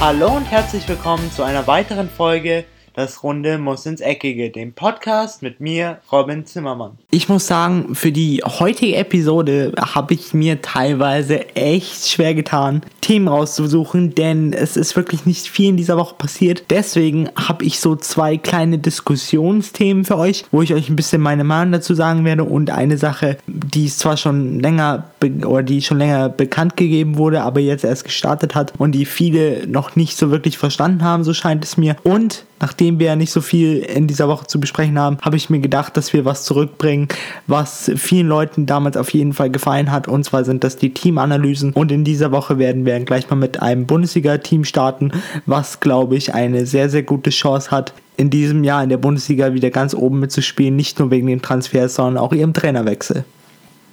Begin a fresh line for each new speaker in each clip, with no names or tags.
Hallo und herzlich willkommen zu einer weiteren Folge das Runde muss ins Eckige, dem Podcast mit mir, Robin Zimmermann. Ich muss sagen, für die heutige Episode habe ich mir teilweise echt schwer getan, Themen rauszusuchen, denn es ist wirklich nicht viel in dieser Woche passiert. Deswegen habe ich so zwei kleine Diskussionsthemen für euch, wo ich euch ein bisschen meine Meinung dazu sagen werde und eine Sache, die ist zwar schon länger oder die schon länger bekannt gegeben wurde, aber jetzt erst gestartet hat und die viele noch nicht so wirklich verstanden haben, so scheint es mir. Und nachdem wir ja nicht so viel in dieser Woche zu besprechen haben, habe ich mir gedacht, dass wir was zurückbringen, was vielen Leuten damals auf jeden Fall gefallen hat. Und zwar sind das die Teamanalysen. Und in dieser Woche werden wir gleich mal mit einem Bundesliga-Team starten, was, glaube ich, eine sehr, sehr gute Chance hat, in diesem Jahr in der Bundesliga wieder ganz oben mitzuspielen. Nicht nur wegen den Transfers, sondern auch ihrem Trainerwechsel.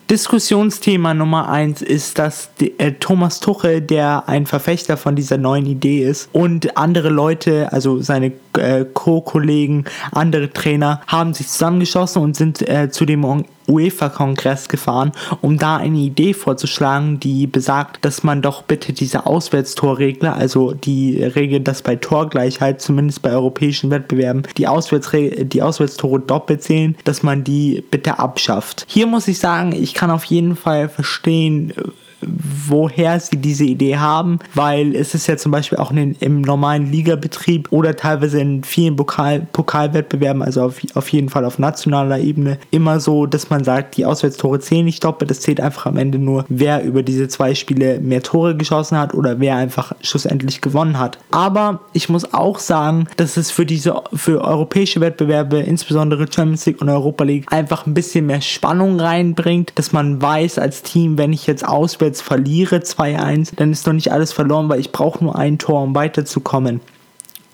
Diskussionsthema Nummer eins ist, dass äh, Thomas Tuchel, der ein Verfechter von dieser neuen Idee ist, und andere Leute, also seine äh, Co-Kollegen, andere Trainer, haben sich zusammengeschossen und sind äh, zu dem UEFA-Kongress gefahren, um da eine Idee vorzuschlagen, die besagt, dass man doch bitte diese Auswärtstorregler, also die Regel, dass bei Torgleichheit, zumindest bei europäischen Wettbewerben, die, Auswärtsre die Auswärtstore doppelt zählen, dass man die bitte abschafft. Hier muss ich sagen, ich kann auf jeden Fall verstehen, woher sie diese Idee haben, weil es ist ja zum Beispiel auch in, im normalen Ligabetrieb oder teilweise in vielen Pokal, Pokalwettbewerben, also auf, auf jeden Fall auf nationaler Ebene, immer so, dass man sagt, die Auswärtstore zählen nicht doppelt, es zählt einfach am Ende nur, wer über diese zwei Spiele mehr Tore geschossen hat oder wer einfach schlussendlich gewonnen hat. Aber ich muss auch sagen, dass es für diese, für europäische Wettbewerbe, insbesondere Champions League und Europa League, einfach ein bisschen mehr Spannung reinbringt, dass man weiß als Team, wenn ich jetzt auswärts jetzt verliere 2-1, dann ist doch nicht alles verloren, weil ich brauche nur ein Tor, um weiterzukommen.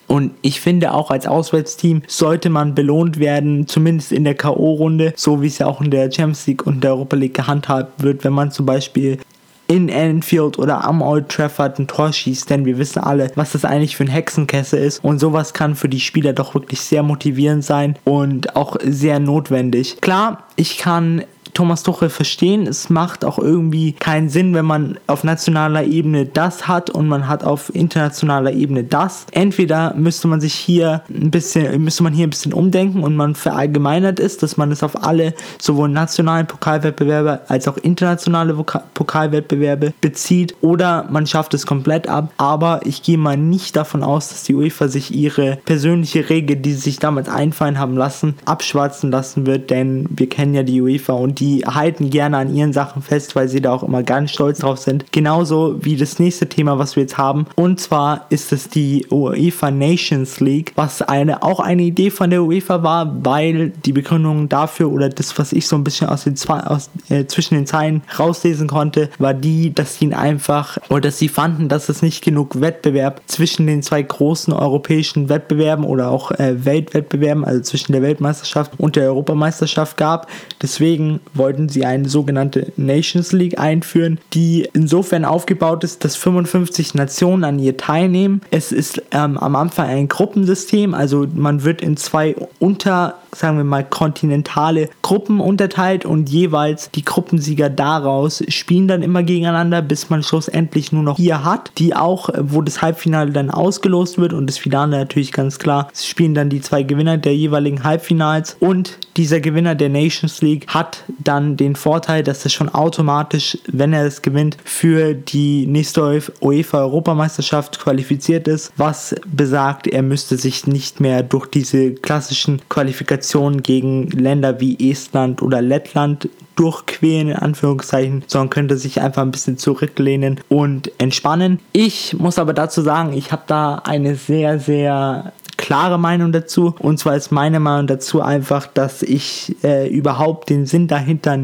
Und ich finde auch als Auswärtsteam sollte man belohnt werden, zumindest in der K.O.-Runde, so wie es ja auch in der Champions League und der Europa League gehandhabt wird, wenn man zum Beispiel in Anfield oder am Old Trafford ein Tor schießt, denn wir wissen alle, was das eigentlich für ein Hexenkessel ist und sowas kann für die Spieler doch wirklich sehr motivierend sein und auch sehr notwendig. Klar, ich kann Thomas Tuchel verstehen. Es macht auch irgendwie keinen Sinn, wenn man auf nationaler Ebene das hat und man hat auf internationaler Ebene das. Entweder müsste man sich hier ein bisschen, müsste man hier ein bisschen umdenken und man verallgemeinert ist, dass man es auf alle sowohl nationalen Pokalwettbewerbe als auch internationale Pokalwettbewerbe bezieht oder man schafft es komplett ab. Aber ich gehe mal nicht davon aus, dass die UEFA sich ihre persönliche Regel, die sie sich damals einfallen haben lassen, abschwatzen lassen wird, denn wir kennen ja die UEFA und die halten gerne an ihren Sachen fest, weil sie da auch immer ganz stolz drauf sind. Genauso wie das nächste Thema, was wir jetzt haben. Und zwar ist es die UEFA Nations League, was eine, auch eine Idee von der UEFA war, weil die Begründung dafür oder das, was ich so ein bisschen aus den zwei, aus, äh, zwischen den Zeilen rauslesen konnte, war die, dass sie ihn einfach oder dass sie fanden, dass es nicht genug Wettbewerb zwischen den zwei großen europäischen Wettbewerben oder auch äh, Weltwettbewerben, also zwischen der Weltmeisterschaft und der Europameisterschaft gab. Deswegen wollten sie eine sogenannte Nations League einführen, die insofern aufgebaut ist, dass 55 Nationen an ihr teilnehmen. Es ist ähm, am Anfang ein Gruppensystem, also man wird in zwei unter sagen wir mal, kontinentale Gruppen unterteilt und jeweils die Gruppensieger daraus spielen dann immer gegeneinander, bis man schlussendlich nur noch vier hat, die auch, wo das Halbfinale dann ausgelost wird und das Finale natürlich ganz klar, spielen dann die zwei Gewinner der jeweiligen Halbfinals und dieser Gewinner der Nations League hat dann den Vorteil, dass es schon automatisch, wenn er es gewinnt, für die nächste UEFA-Europameisterschaft qualifiziert ist, was besagt, er müsste sich nicht mehr durch diese klassischen Qualifikationen Qualifikation gegen Länder wie Estland oder Lettland durchqueren, in Anführungszeichen, sondern könnte sich einfach ein bisschen zurücklehnen und entspannen. Ich muss aber dazu sagen, ich habe da eine sehr, sehr klare Meinung dazu. Und zwar ist meine Meinung dazu einfach, dass ich äh, überhaupt den Sinn dahinter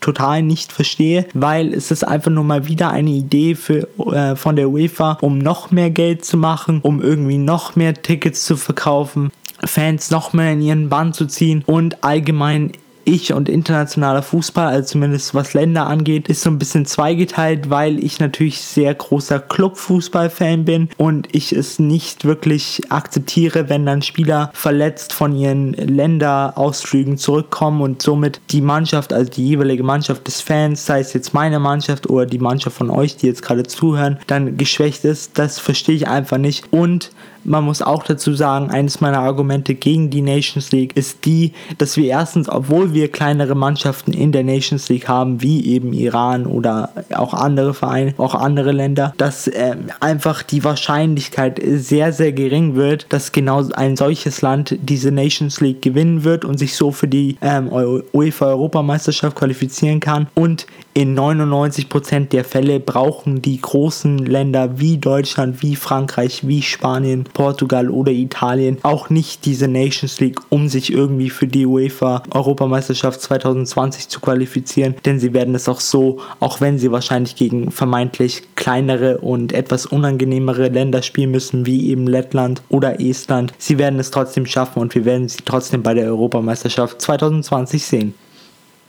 total nicht verstehe, weil es ist einfach nur mal wieder eine Idee für, äh, von der UEFA, um noch mehr Geld zu machen, um irgendwie noch mehr Tickets zu verkaufen. Fans noch mehr in ihren Bann zu ziehen und allgemein ich und internationaler Fußball, also zumindest was Länder angeht, ist so ein bisschen zweigeteilt, weil ich natürlich sehr großer Clubfußball-Fan bin und ich es nicht wirklich akzeptiere, wenn dann Spieler verletzt von ihren Länderausflügen zurückkommen und somit die Mannschaft, also die jeweilige Mannschaft des Fans, sei es jetzt meine Mannschaft oder die Mannschaft von euch, die jetzt gerade zuhören, dann geschwächt ist. Das verstehe ich einfach nicht. Und man muss auch dazu sagen, eines meiner Argumente gegen die Nations League ist die, dass wir erstens, obwohl wir kleinere Mannschaften in der Nations League haben, wie eben Iran oder auch andere Vereine, auch andere Länder, dass äh, einfach die Wahrscheinlichkeit sehr, sehr gering wird, dass genau ein solches Land diese Nations League gewinnen wird und sich so für die ähm, UEFA Europameisterschaft qualifizieren kann. Und in 99% der Fälle brauchen die großen Länder wie Deutschland, wie Frankreich, wie Spanien Portugal oder Italien auch nicht diese Nations League, um sich irgendwie für die UEFA Europameisterschaft 2020 zu qualifizieren, denn sie werden es auch so, auch wenn sie wahrscheinlich gegen vermeintlich kleinere und etwas unangenehmere Länder spielen müssen, wie eben Lettland oder Estland, sie werden es trotzdem schaffen und wir werden sie trotzdem bei der Europameisterschaft 2020 sehen.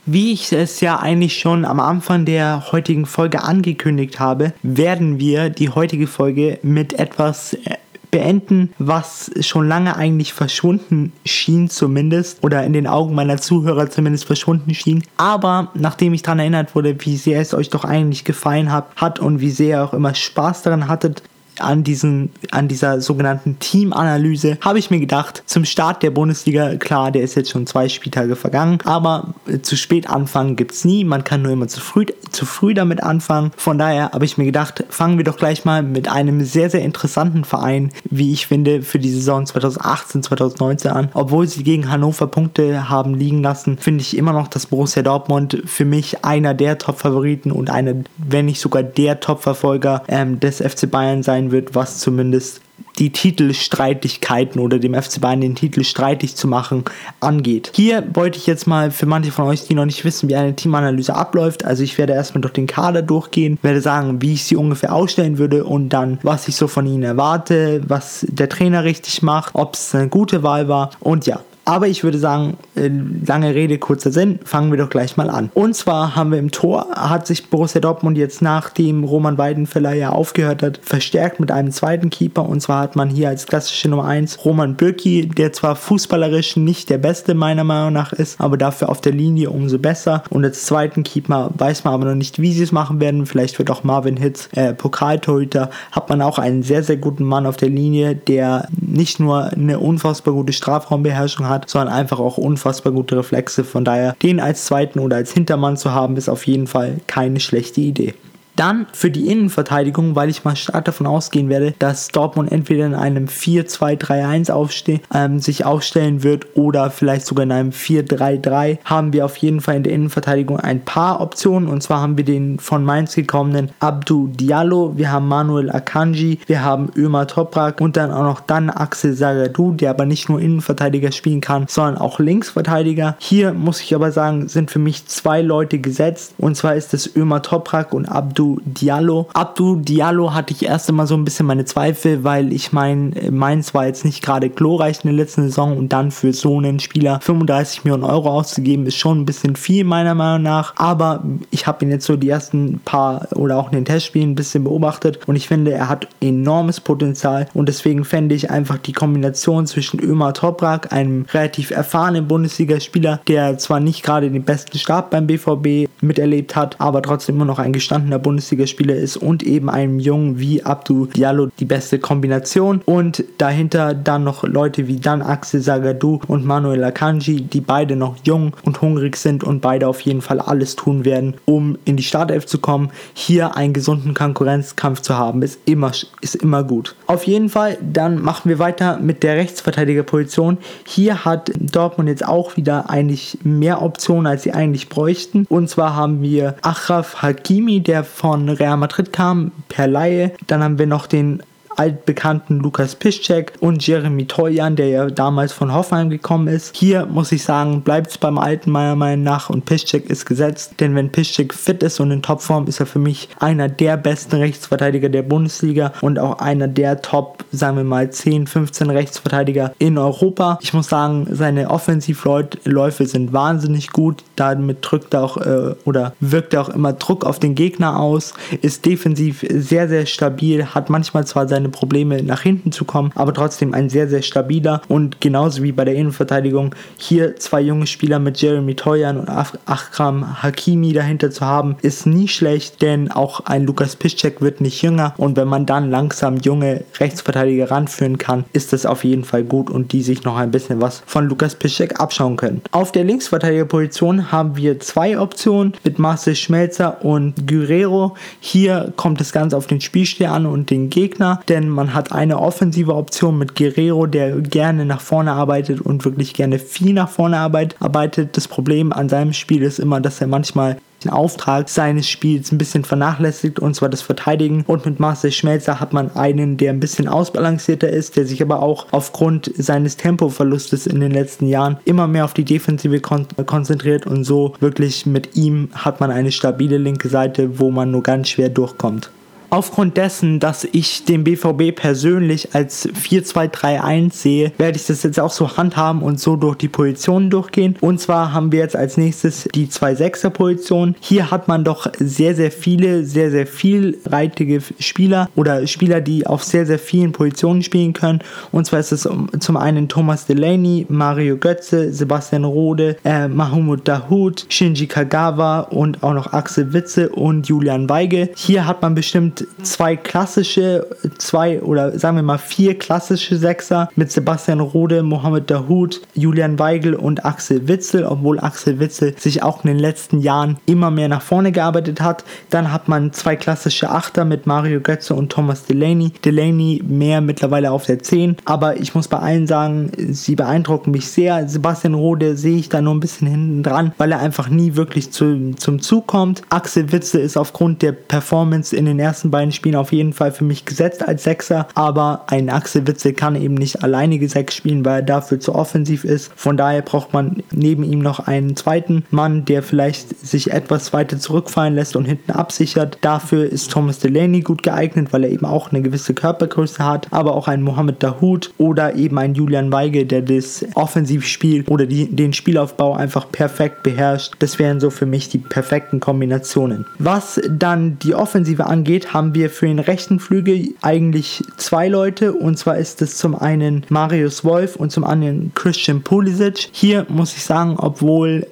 Wie ich es ja eigentlich schon am Anfang der heutigen Folge angekündigt habe, werden wir die heutige Folge mit etwas äh, beenden, was schon lange eigentlich verschwunden schien zumindest oder in den Augen meiner Zuhörer zumindest verschwunden schien. Aber nachdem ich daran erinnert wurde, wie sehr es euch doch eigentlich gefallen hat, hat und wie sehr ihr auch immer Spaß daran hattet, an, diesen, an dieser sogenannten Teamanalyse habe ich mir gedacht, zum Start der Bundesliga, klar, der ist jetzt schon zwei Spieltage vergangen, aber zu spät anfangen gibt es nie. Man kann nur immer zu früh, zu früh damit anfangen. Von daher habe ich mir gedacht, fangen wir doch gleich mal mit einem sehr, sehr interessanten Verein, wie ich finde, für die Saison 2018, 2019 an. Obwohl sie gegen Hannover Punkte haben liegen lassen, finde ich immer noch, dass Borussia Dortmund für mich einer der Top-Favoriten und einer, wenn nicht sogar der Top-Verfolger ähm, des FC Bayern sein sein wird, was zumindest die Titelstreitigkeiten oder dem FC Bayern den Titel streitig zu machen angeht. Hier wollte ich jetzt mal für manche von euch, die noch nicht wissen, wie eine Teamanalyse abläuft, also ich werde erstmal durch den Kader durchgehen, werde sagen, wie ich sie ungefähr ausstellen würde und dann, was ich so von ihnen erwarte, was der Trainer richtig macht, ob es eine gute Wahl war und ja, aber ich würde sagen, äh, lange Rede, kurzer Sinn, fangen wir doch gleich mal an. Und zwar haben wir im Tor, hat sich Borussia Dortmund jetzt nachdem Roman Weidenfeller ja aufgehört hat, verstärkt mit einem zweiten Keeper. Und zwar hat man hier als klassische Nummer 1 Roman Bürki, der zwar fußballerisch nicht der beste meiner Meinung nach ist, aber dafür auf der Linie umso besser. Und als zweiten Keeper weiß man aber noch nicht, wie sie es machen werden. Vielleicht wird auch Marvin Hitz äh, Pokaltorhüter. Hat man auch einen sehr, sehr guten Mann auf der Linie, der nicht nur eine unfassbar gute Strafraumbeherrschung hat, hat, sondern einfach auch unfassbar gute Reflexe. Von daher, den als zweiten oder als Hintermann zu haben, ist auf jeden Fall keine schlechte Idee. Dann für die Innenverteidigung, weil ich mal stark davon ausgehen werde, dass Dortmund entweder in einem 4-2-3-1 aufste ähm, sich aufstellen wird oder vielleicht sogar in einem 4-3-3, haben wir auf jeden Fall in der Innenverteidigung ein paar Optionen. Und zwar haben wir den von Mainz gekommenen Abdu Diallo, wir haben Manuel Akanji, wir haben Ömer Toprak und dann auch noch dann Axel Sagadou, der aber nicht nur Innenverteidiger spielen kann, sondern auch Linksverteidiger. Hier muss ich aber sagen, sind für mich zwei Leute gesetzt. Und zwar ist es Ömer Toprak und Abdu Abdou Diallo. Abdou Diallo hatte ich erst einmal so ein bisschen meine Zweifel, weil ich meine, Mainz war jetzt nicht gerade glorreich in der letzten Saison und dann für so einen Spieler 35 Millionen Euro auszugeben, ist schon ein bisschen viel meiner Meinung nach. Aber ich habe ihn jetzt so die ersten paar oder auch in den Testspielen ein bisschen beobachtet und ich finde, er hat enormes Potenzial und deswegen fände ich einfach die Kombination zwischen Ömer Toprak, einem relativ erfahrenen Bundesligaspieler, der zwar nicht gerade den besten Start beim BVB miterlebt hat, aber trotzdem immer noch ein gestandener Bundesliga Bundesligaspieler ist und eben einem Jungen wie Abdu Diallo die beste Kombination und dahinter dann noch Leute wie Dan Axel Sagadou und Manuel Akanji, die beide noch jung und hungrig sind und beide auf jeden Fall alles tun werden, um in die Startelf zu kommen. Hier einen gesunden Konkurrenzkampf zu haben, ist immer, ist immer gut. Auf jeden Fall, dann machen wir weiter mit der Rechtsverteidigerposition. Hier hat Dortmund jetzt auch wieder eigentlich mehr Optionen, als sie eigentlich bräuchten. Und zwar haben wir Achraf Hakimi, der von Real Madrid kam, per Laie. Dann haben wir noch den altbekannten Lukas Piszczek und Jeremy Toljan, der ja damals von Hoffenheim gekommen ist. Hier muss ich sagen, bleibt es beim alten meiner Meinung nach und Piszczek ist gesetzt, denn wenn Piszczek fit ist und in Topform, ist er für mich einer der besten Rechtsverteidiger der Bundesliga und auch einer der Top, sagen wir mal 10, 15 Rechtsverteidiger in Europa. Ich muss sagen, seine Offensivläufe sind wahnsinnig gut, damit drückt er auch äh, oder wirkt er auch immer Druck auf den Gegner aus, ist defensiv sehr, sehr stabil, hat manchmal zwar seine Probleme nach hinten zu kommen, aber trotzdem ein sehr, sehr stabiler und genauso wie bei der Innenverteidigung hier zwei junge Spieler mit Jeremy Toyan und Akram Hakimi dahinter zu haben, ist nie schlecht, denn auch ein Lukas Piszczek wird nicht jünger und wenn man dann langsam junge Rechtsverteidiger ranführen kann, ist das auf jeden Fall gut und die sich noch ein bisschen was von Lukas Piszczek abschauen können. Auf der Linksverteidigerposition haben wir zwei Optionen mit Marcel Schmelzer und Guerrero. Hier kommt es ganz auf den Spielstil an und den Gegner, denn man hat eine offensive Option mit Guerrero, der gerne nach vorne arbeitet und wirklich gerne viel nach vorne arbeitet. Das Problem an seinem Spiel ist immer, dass er manchmal den Auftrag seines Spiels ein bisschen vernachlässigt, und zwar das Verteidigen. Und mit Marcel Schmelzer hat man einen, der ein bisschen ausbalancierter ist, der sich aber auch aufgrund seines Tempoverlustes in den letzten Jahren immer mehr auf die Defensive kon konzentriert und so wirklich mit ihm hat man eine stabile linke Seite, wo man nur ganz schwer durchkommt aufgrund dessen, dass ich den BVB persönlich als 4-2-3-1 sehe, werde ich das jetzt auch so handhaben und so durch die Positionen durchgehen. Und zwar haben wir jetzt als nächstes die 2-6er Position. Hier hat man doch sehr, sehr viele, sehr, sehr vielreitige Spieler oder Spieler, die auf sehr, sehr vielen Positionen spielen können. Und zwar ist es zum einen Thomas Delaney, Mario Götze, Sebastian Rode, äh, Mahmoud Dahoud, Shinji Kagawa und auch noch Axel Witze und Julian Weige. Hier hat man bestimmt zwei klassische, zwei oder sagen wir mal vier klassische Sechser mit Sebastian Rode, Mohamed Dahoud, Julian Weigel und Axel Witzel, obwohl Axel Witzel sich auch in den letzten Jahren immer mehr nach vorne gearbeitet hat. Dann hat man zwei klassische Achter mit Mario Götze und Thomas Delaney. Delaney mehr mittlerweile auf der 10, aber ich muss bei allen sagen, sie beeindrucken mich sehr. Sebastian Rode sehe ich da nur ein bisschen hinten dran, weil er einfach nie wirklich zu, zum Zug kommt. Axel Witzel ist aufgrund der Performance in den ersten beiden Spielen auf jeden Fall für mich gesetzt als Sechser, aber ein Axel Witzel kann eben nicht alleinige Sechs spielen, weil er dafür zu offensiv ist. Von daher braucht man neben ihm noch einen zweiten Mann, der vielleicht sich etwas weiter zurückfallen lässt und hinten absichert. Dafür ist Thomas Delaney gut geeignet, weil er eben auch eine gewisse Körpergröße hat, aber auch ein Mohamed Dahoud oder eben ein Julian Weige, der das Offensivspiel oder die, den Spielaufbau einfach perfekt beherrscht. Das wären so für mich die perfekten Kombinationen. Was dann die Offensive angeht, haben wir für den rechten Flügel eigentlich zwei Leute und zwar ist es zum einen Marius Wolf und zum anderen Christian Pulisic. Hier muss ich sagen, obwohl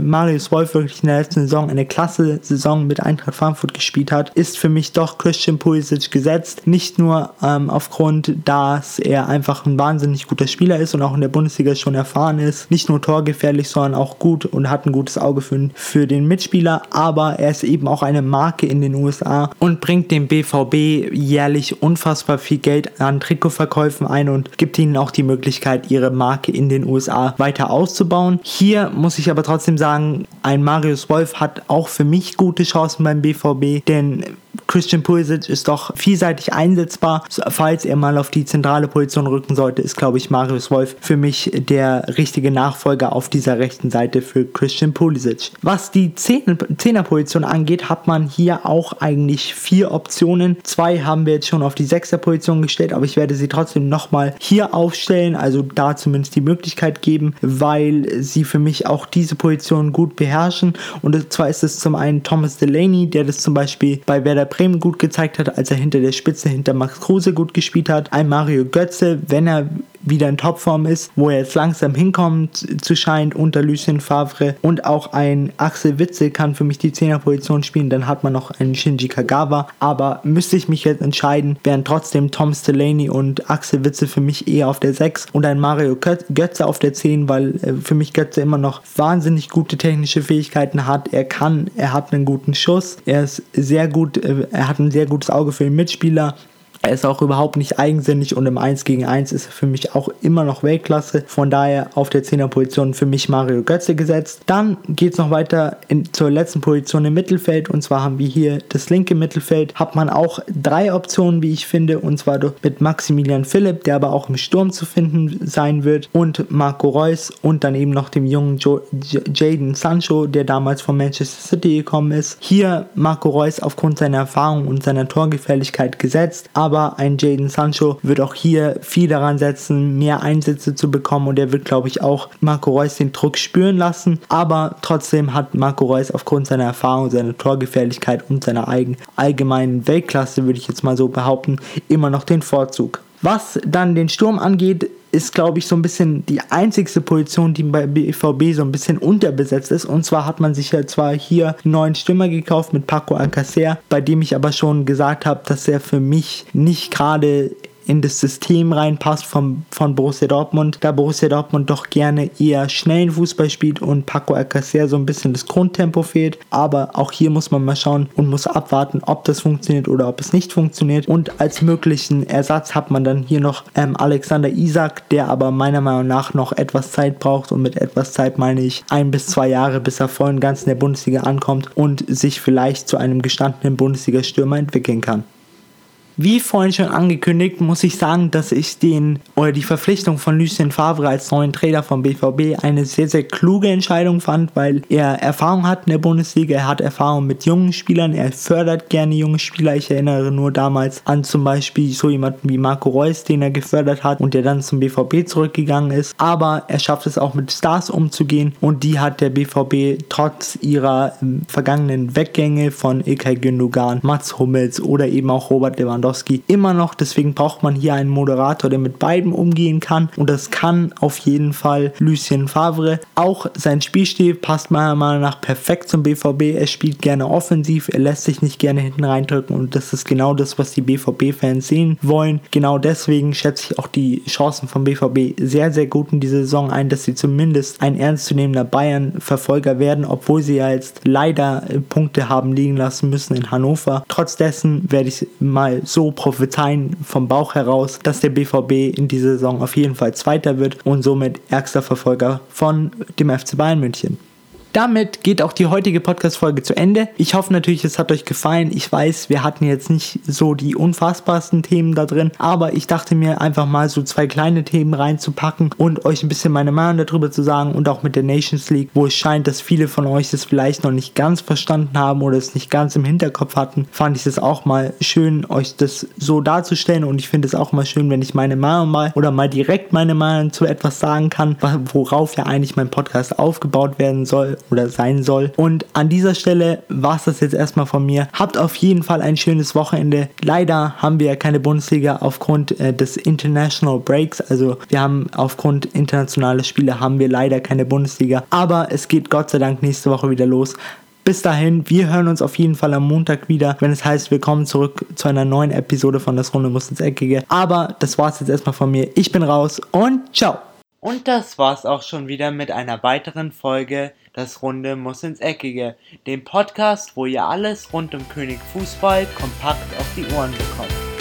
Marius Wolf wirklich in der letzten Saison eine klasse Saison mit Eintracht Frankfurt gespielt hat, ist für mich doch Christian Pulisic gesetzt. Nicht nur ähm, aufgrund, dass er einfach ein wahnsinnig guter Spieler ist und auch in der Bundesliga schon erfahren ist. Nicht nur torgefährlich, sondern auch gut und hat ein gutes Auge für, für den Mitspieler. Aber er ist eben auch eine Marke in den USA und bringt dem BVB jährlich unfassbar viel Geld an Trikotverkäufen ein und gibt ihnen auch die Möglichkeit, ihre Marke in den USA weiter auszubauen. Hier muss ich aber trotzdem trotzdem sagen, ein Marius Wolf hat auch für mich gute Chancen beim BVB, denn Christian Pulisic ist doch vielseitig einsetzbar. Falls er mal auf die zentrale Position rücken sollte, ist, glaube ich, Marius Wolf für mich der richtige Nachfolger auf dieser rechten Seite für Christian Pulisic. Was die Zehnerposition angeht, hat man hier auch eigentlich vier Optionen. Zwei haben wir jetzt schon auf die Sechserposition gestellt, aber ich werde sie trotzdem nochmal hier aufstellen, also da zumindest die Möglichkeit geben, weil sie für mich auch diese Position gut beherrschen. Und zwar ist es zum einen Thomas Delaney, der das zum Beispiel bei Werder Bremen gut gezeigt hat, als er hinter der Spitze hinter Max Kruse gut gespielt hat. Ein Mario Götze, wenn er wieder in Topform ist, wo er jetzt langsam hinkommt zu scheint unter Lucien Favre. Und auch ein Axel Witzel kann für mich die 10er Position spielen, dann hat man noch einen Shinji Kagawa, aber müsste ich mich jetzt entscheiden, wären trotzdem Tom Delaney und Axel Witzel für mich eher auf der 6 und ein Mario Götze auf der 10, weil äh, für mich Götze immer noch wahnsinnig gute technische Fähigkeiten hat. Er kann, er hat einen guten Schuss, er ist sehr gut, äh, er hat ein sehr gutes Auge für den Mitspieler, Er ist auch überhaupt nicht eigensinnig und im 1 gegen 1 ist er für mich auch immer noch Weltklasse. Von daher auf der 10er Position für mich Mario Götze gesetzt. Dann geht es noch weiter in, zur letzten Position im Mittelfeld und zwar haben wir hier das linke Mittelfeld. Hat man auch drei Optionen, wie ich finde, und zwar mit Maximilian Philipp, der aber auch im Sturm zu finden sein wird, und Marco Reus und dann eben noch dem jungen Jaden Sancho, der damals von Manchester City gekommen ist. Hier Marco Reus aufgrund seiner Erfahrung und seiner Torgefährlichkeit gesetzt, aber ein Jaden Sancho wird auch hier viel daran setzen, mehr Einsätze zu bekommen und er wird, glaube ich, auch Marco Reus den Druck spüren lassen, aber trotzdem hat Marco Reus aufgrund seiner Erfahrung, seiner Torgefährlichkeit und seiner eigen, allgemeinen Weltklasse, würde ich jetzt mal so behaupten, immer noch den Vorzug. Was dann den Sturm angeht, ist, glaube ich, so ein bisschen die einzigste Position, die bei BVB so ein bisschen unterbesetzt ist. Und zwar hat man sich ja zwar hier einen neuen Stürmer gekauft mit Paco Alcacer, bei dem ich aber schon gesagt habe, dass er für mich nicht gerade in das System reinpasst von, von Borussia Dortmund, da Borussia Dortmund doch gerne eher schnellen Fußball spielt und Paco Alcacer so ein bisschen das Grundtempo fehlt. Aber auch hier muss man mal schauen und muss abwarten, ob das funktioniert oder ob es nicht funktioniert. Und als möglichen Ersatz hat man dann hier noch ähm, Alexander Isak, der aber meiner Meinung nach noch etwas Zeit braucht und mit etwas Zeit meine ich ein bis zwei Jahre, bis er voll und ganz in der Bundesliga ankommt und sich vielleicht zu einem gestandenen Bundesliga-Stürmer entwickeln kann. Wie vorhin schon angekündigt, muss ich sagen, dass ich den oder die Verpflichtung von Lucien Favre als neuen Trainer vom BVB eine sehr, sehr kluge Entscheidung fand, weil er Erfahrung hat in der Bundesliga, er hat Erfahrung mit jungen Spielern, er fördert gerne junge Spieler. Ich erinnere nur damals an zum Beispiel so jemanden wie Marco Reus, den er gefördert hat und der dann zum BVB zurückgegangen ist. Aber er schafft es auch mit Stars umzugehen und die hat der BVB trotz ihrer ähm, vergangenen Weggänge von Ilkay Gündogan, Mats Hummels oder eben auch Robert Lewandowski Lewandowski immer noch. Deswegen braucht man hier einen Moderator, der mit beiden umgehen kann. Und das kann auf jeden Fall Lucien Favre. Auch sein Spielstil passt meiner Meinung nach perfekt zum BVB. Er spielt gerne offensiv, er lässt sich nicht gerne hinten reindrücken. Und das ist genau das, was die BVB-Fans sehen wollen. Genau deswegen schätze ich auch die Chancen vom BVB sehr, sehr gut in dieser Saison ein, dass sie zumindest ein ernstzunehmender Bayern-Verfolger werden, obwohl sie ja jetzt leider Punkte haben liegen lassen müssen in Hannover. Trotz werde ich mal so prophezeien vom Bauch heraus, dass der BVB in dieser Saison auf jeden Fall Zweiter wird und somit ärgster Verfolger von dem FC Bayern München. Damit geht auch die heutige Podcast-Folge zu Ende. Ich hoffe natürlich, es hat euch gefallen. Ich weiß, wir hatten jetzt nicht so die unfassbarsten Themen da drin, aber ich dachte mir einfach mal so zwei kleine Themen reinzupacken und euch ein bisschen meine Meinung darüber zu sagen und auch mit der Nations League, wo es scheint, dass viele von euch das vielleicht noch nicht ganz verstanden haben oder es nicht ganz im Hinterkopf hatten, fand ich es auch mal schön, euch das so darzustellen und ich finde es auch mal schön, wenn ich meine Meinung mal oder mal direkt meine Meinung zu etwas sagen kann, worauf ja eigentlich mein Podcast aufgebaut werden soll oder sein soll. Und an dieser Stelle war es das jetzt erstmal von mir. Habt auf jeden Fall ein schönes Wochenende. Leider haben wir keine Bundesliga aufgrund äh, des International Breaks. Also wir haben aufgrund internationaler Spiele haben wir leider keine Bundesliga. Aber es geht Gott sei Dank nächste Woche wieder los. Bis dahin, wir hören uns auf jeden Fall am Montag wieder, wenn es heißt, wir kommen zurück zu einer neuen Episode von Das Runde muss ins Eckige. Aber das war es jetzt erstmal von mir. Ich bin raus und ciao. Und das war's auch schon wieder mit einer weiteren Folge Das Runde muss ins Eckige, dem Podcast, wo ihr alles rund um König Fußball kompakt auf die Ohren bekommt.